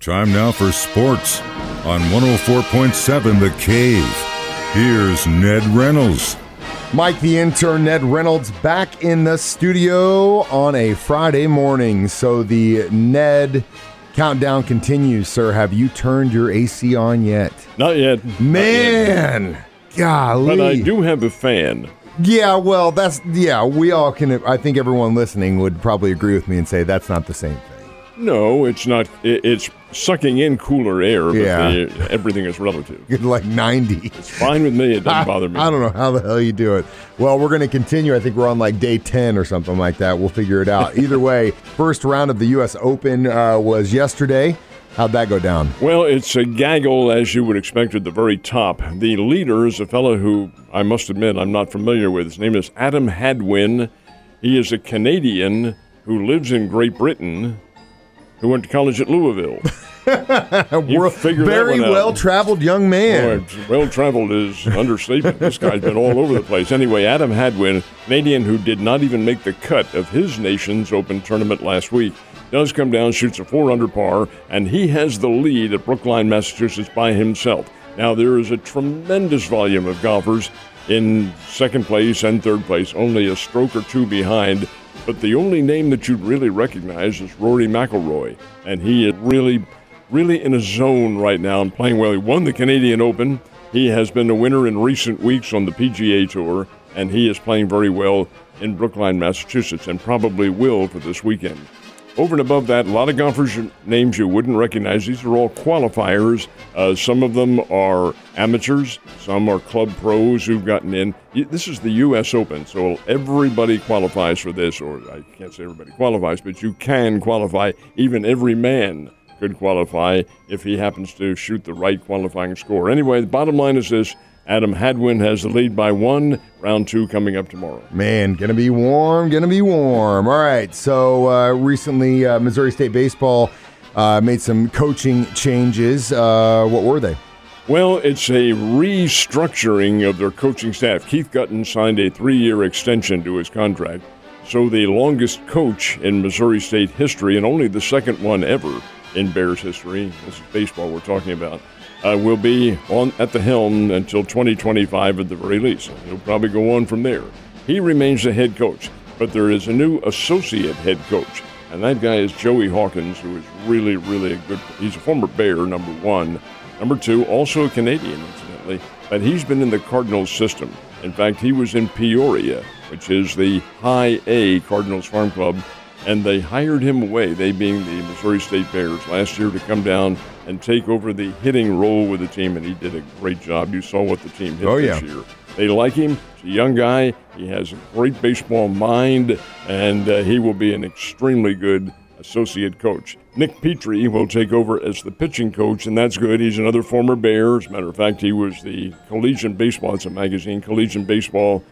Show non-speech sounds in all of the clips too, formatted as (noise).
Time now for sports on 104.7 The Cave. Here's Ned Reynolds. Mike the intern, Ned Reynolds, back in the studio on a Friday morning. So the Ned countdown continues, sir. Have you turned your AC on yet? Not yet. Man, golly. But I do have a fan. Yeah, well, that's yeah. We all can. I think everyone listening would probably agree with me and say that's not the same thing. No, it's not. It, it's sucking in cooler air, but Yeah. everything is relative. Like ninety. It's fine with me. It doesn't (laughs) bother me. I don't know how the hell you do it. Well, we're going to continue. I think we're on like day 10 or something like that. We'll figure it out. (laughs) Either way, first round of the U.S. Open uh, was yesterday. How'd that go down? Well, it's a gaggle as you would expect at the very top. The leader is a fellow who I must admit I'm not familiar with. His name is Adam Hadwin. He is a Canadian who lives in Great Britain, who went to college at Louisville. (laughs) That Very well traveled young man. well traveled is understatement. this guy's been all over the place. Anyway, Adam Hadwin, Canadian who did not even make the cut of his nation's Open tournament last week, does come down, shoots a four under par, and he has the lead at Brookline, Massachusetts by himself. Now, there is a tremendous volume of golfers in second place and third place, only a stroke or two behind. But the only name that you'd really recognize is Rory McIlroy, and he is really really in a zone right now and playing well. He won the Canadian Open. He has been a winner in recent weeks on the PGA Tour, and he is playing very well in Brookline, Massachusetts, and probably will for this weekend. Over and above that, a lot of golfers' names you wouldn't recognize. These are all qualifiers. Uh, some of them are amateurs, some are club pros who've gotten in. This is the U.S. Open, so everybody qualifies for this, or I can't say everybody qualifies, but you can qualify. Even every man could qualify if he happens to shoot the right qualifying score. Anyway, the bottom line is this Adam Hadwin has the lead by one, round two coming up tomorrow. Man, gonna be warm, gonna be warm. All right. So uh, recently, uh, Missouri State baseball uh, made some coaching changes. Uh, what were they? Well, it's a restructuring of their coaching staff. Keith Guttin signed a three year extension to his contract. So, the longest coach in Missouri State history, and only the second one ever in Bears history, this is baseball we're talking about, uh, will be on at the helm until 2025 at the very least. He'll probably go on from there. He remains the head coach, but there is a new associate head coach, and that guy is Joey Hawkins, who is really, really a good. He's a former Bear, number one. Number two, also a Canadian, incidentally, but he's been in the Cardinals system. In fact, he was in Peoria, which is the high A Cardinals Farm Club, and they hired him away, they being the Missouri State Bears, last year to come down and take over the hitting role with the team, and he did a great job. You saw what the team hit Oh, this yeah. year. They like him. He's a young guy. He has a great baseball mind, and uh, he will be an extremely good associate coach. Nick Petree will take over as the pitching coach, and that's good. He's another former Bear. As a matter of fact, he was the Collegiate Baseball, it's a magazine, Collegiate Baseball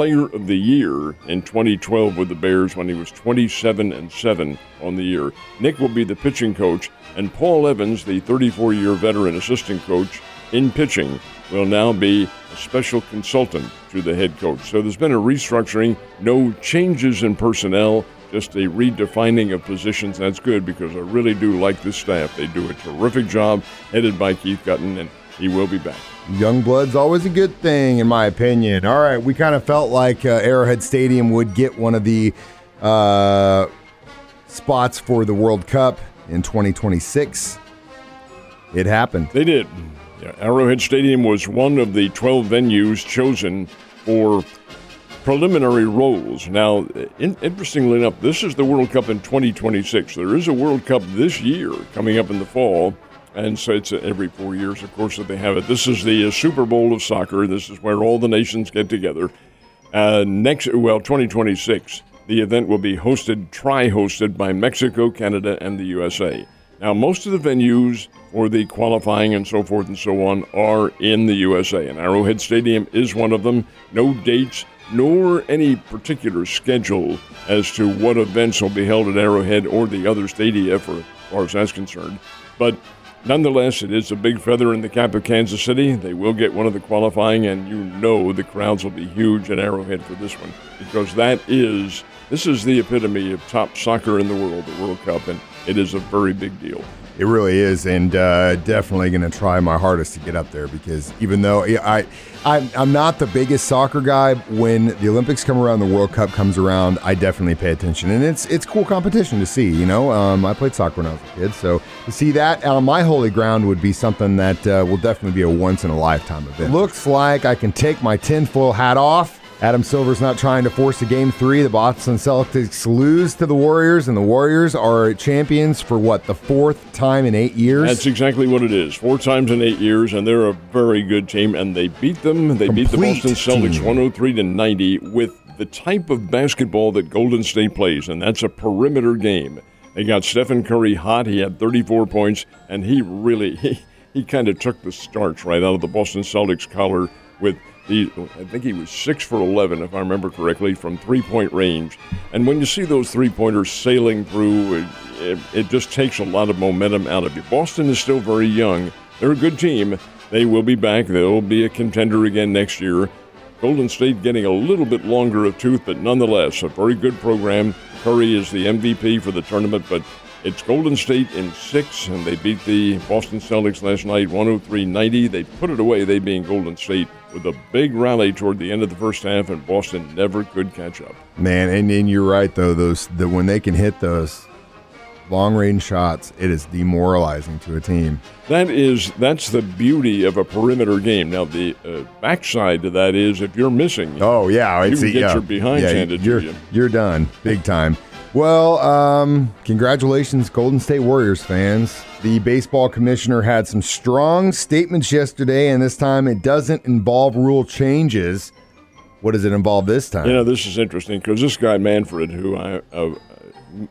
Player of the Year in 2012 with the Bears when he was 27 and 7 on the year. Nick will be the pitching coach, and Paul Evans, the 34 year veteran assistant coach in pitching, will now be a special consultant to the head coach. So there's been a restructuring, no changes in personnel, just a redefining of positions. That's good because I really do like this staff. They do a terrific job, headed by Keith Guttin, and he will be back. Young blood's always a good thing, in my opinion. All right, we kind of felt like uh, Arrowhead Stadium would get one of the uh, spots for the World Cup in 2026. It happened. They did. Yeah, Arrowhead Stadium was one of the 12 venues chosen for preliminary roles. Now, in, interestingly enough, this is the World Cup in 2026. There is a World Cup this year coming up in the fall, and so it's every four years, of course, that they have it. This is the uh, Super Bowl of soccer. This is where all the nations get together. Uh, next, well, 2026, the event will be hosted, tri-hosted by Mexico, Canada, and the USA. Now, most of the venues for the qualifying and so forth and so on are in the USA, and Arrowhead Stadium is one of them. No dates, nor any particular schedule as to what events will be held at Arrowhead or the other stadia, for as far as that's concerned. But nonetheless, it is a big feather in the cap of Kansas City. They will get one of the qualifying, and you know the crowds will be huge at Arrowhead for this one because that is this is the epitome of top soccer in the world, the World Cup, and it is a very big deal. It really is, and uh, definitely going to try my hardest to get up there because even though I, I, I'm not the biggest soccer guy, when the Olympics come around, the World Cup comes around, I definitely pay attention, and it's it's cool competition to see. You know, um, I played soccer when I was a kid, so see that on my holy ground would be something that uh, will definitely be a once in a lifetime event. Looks like I can take my tinfoil hat off Adam Silver's not trying to force a game three. The Boston Celtics lose to the Warriors, and the Warriors are champions for what, the fourth time in eight years? That's exactly what it is. Four times in eight years, and they're a very good team, and they beat them. They Complete beat the Boston Celtics team. 103 to 90 with the type of basketball that Golden State plays, and that's a perimeter game. They got Stephen Curry hot. He had 34 points, and he really (laughs) he, he kind of took the starch right out of the Boston Celtics collar with he, I think he was six for 11, if I remember correctly, from three point range. And when you see those three pointers sailing through, it, it, it just takes a lot of momentum out of you. Boston is still very young. They're a good team. They will be back. They'll be a contender again next year. Golden State getting a little bit longer of tooth, but nonetheless, a very good program. Curry is the MVP for the tournament, but it's Golden State in six, and they beat the Boston Celtics last night 103 90. They put it away, they being Golden State, with a big rally toward the end of the first half, and Boston never could catch up. Man, and, and you're right though. Those the, when they can hit those long range shots, it is demoralizing to a team. That is that's the beauty of a perimeter game. Now the uh, backside to that is if you're missing, Oh yeah, You get yeah, your behind yeah, handed to you're, you. You're done, big time. Well, um, congratulations, Golden State Warriors fans. The baseball commissioner had some strong statements yesterday, and this time it doesn't involve rule changes. What does it involve this time? You know, this is interesting because this guy Manfred, who I, uh,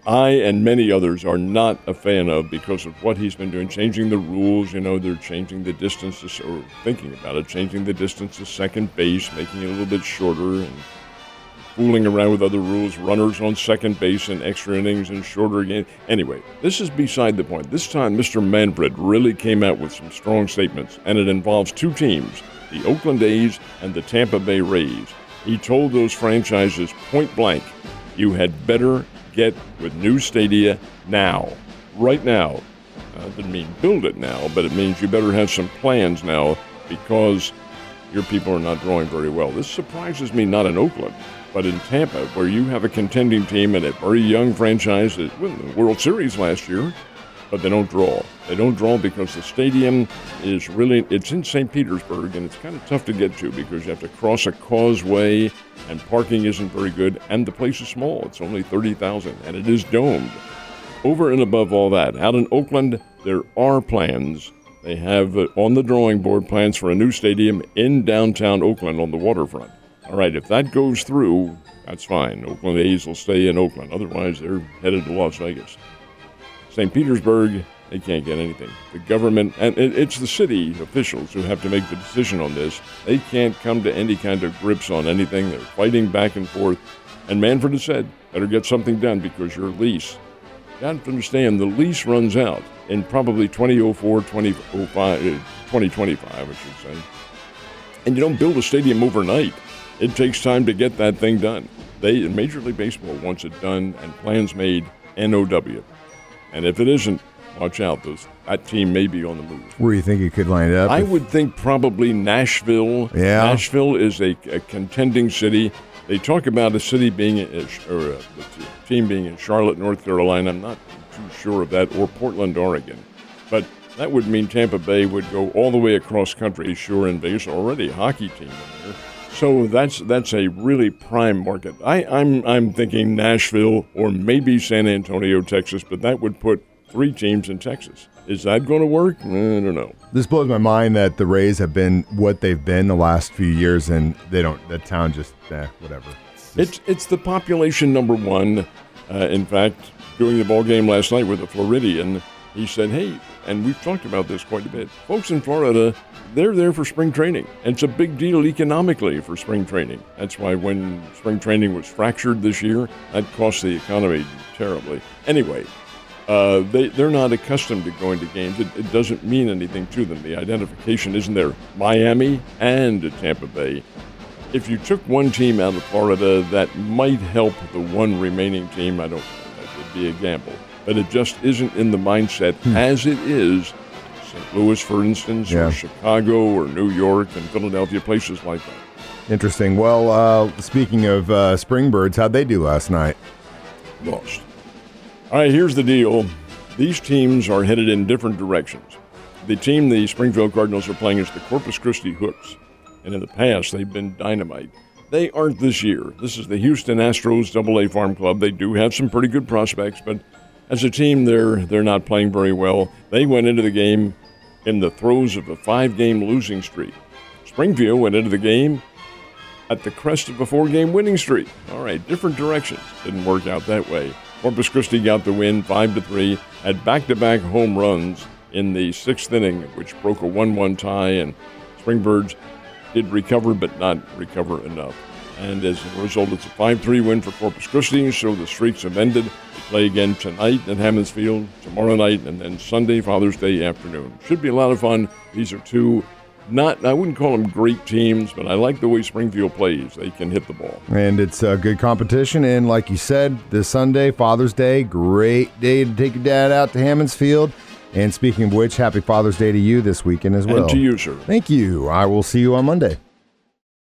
I and many others are not a fan of because of what he's been doing, changing the rules. You know, they're changing the distance to, or thinking about it, changing the distance to second base, making it a little bit shorter, and fooling around with other rules, runners on second base and extra innings and shorter games. Anyway, this is beside the point. This time, Mr. Manfred really came out with some strong statements, and it involves two teams the Oakland A's and the Tampa Bay Rays. He told those franchises point blank, you had better get with new stadia now, right now. Uh, it didn't mean build it now, but it means you better have some plans now because your people are not drawing very well. This surprises me not in Oakland, but in Tampa, where you have a contending team and a very young franchise that won the World Series last year, but they don't draw. They don't draw because the stadium is really it's in St. Petersburg and it's kind of tough to get to because you have to cross a causeway and parking isn't very good and the place is small. It's only 30,000 and it is domed. Over and above all that, out in Oakland, there are plans. They have uh, on the drawing board plans for a new stadium in downtown Oakland on the waterfront. All right, if that goes through, that's fine. Oakland A's will stay in Oakland. Otherwise, they're headed to Las Vegas. St. Petersburg, they can't get anything. The government, and it's the city officials who have to make the decision on this. They can't come to any kind of grips on anything. They're fighting back and forth. And Manfred has said, better get something done because your lease, you have to understand, the lease runs out in probably 2004, 2005, uh, 2025, I should say. And you don't build a stadium overnight. It takes time to get that thing done. They in Major League Baseball wants it done and plans made NOW. And if it isn't, watch out. Those that team may be on the move. Where do you think it could line up? I If- would think probably Nashville. Yeah. Nashville is a, a contending city. They talk about a city being, in, uh, or a, the team being in Charlotte, North Carolina. I'm not too sure of that, or Portland, Oregon. But that would mean Tampa Bay would go all the way across country. Sure, and there's already a hockey team in there. So that's that's a really prime market. I, I'm I'm thinking Nashville or maybe San Antonio, Texas, but that would put three teams in Texas. Is that going to work? I don't know. This blows my mind that the Rays have been what they've been the last few years, and they don't. The town just, eh, whatever. It's just- It's it's the population number one. Uh, in fact, during the ball game last night with a Floridian, he said, "Hey," and we've talked about this quite a bit. Folks in Florida, they're there for spring training. And it's a big deal economically for spring training. That's why when spring training was fractured this year, that cost the economy terribly. Anyway, uh, they, they're not accustomed to going to games. It, it doesn't mean anything to them. The identification isn't there. Miami and Tampa Bay. If you took one team out of Florida, that might help the one remaining team. I don't know. Be a gamble. but it just isn't in the mindset as it is St. Louis, for instance, Yeah. or Chicago, or New York, and Philadelphia, places like that. Interesting. Well, uh, speaking of uh, Springbirds, how'd they do last night? lost. All right, here's the deal. These teams are headed in different directions. The team the Springfield Cardinals are playing is the Corpus Christi Hooks, and in the past they've been dynamite. They aren't this year. This is the Houston Astros Double A Farm Club. They do have some pretty good prospects, but as a team, they're they're not playing very well. They went into the game in the throes of a five-game losing streak. Springfield went into the game at the crest of a four game winning streak. All right, different directions. Didn't work out that way. Corpus Christi got the win 5 to 3, had back to back home runs in the sixth inning, which broke a 1 1 tie, and Springbirds did recover, but not recover enough. And as a result, it's a 5 3 win for Corpus Christi, so the streaks have ended. They play again tonight at Hammons Field, tomorrow night, and then Sunday, Father's Day afternoon. Should be a lot of fun. These are two not I wouldn't call them great teams, but I like the way Springfield plays. They can hit the ball. And it's a good competition. And like you said, this Sunday, Father's Day, great day to take your dad out to Hammons Field. And speaking of which, happy Father's Day to you this weekend as well. And to you, sir. Thank you. I will see you on Monday.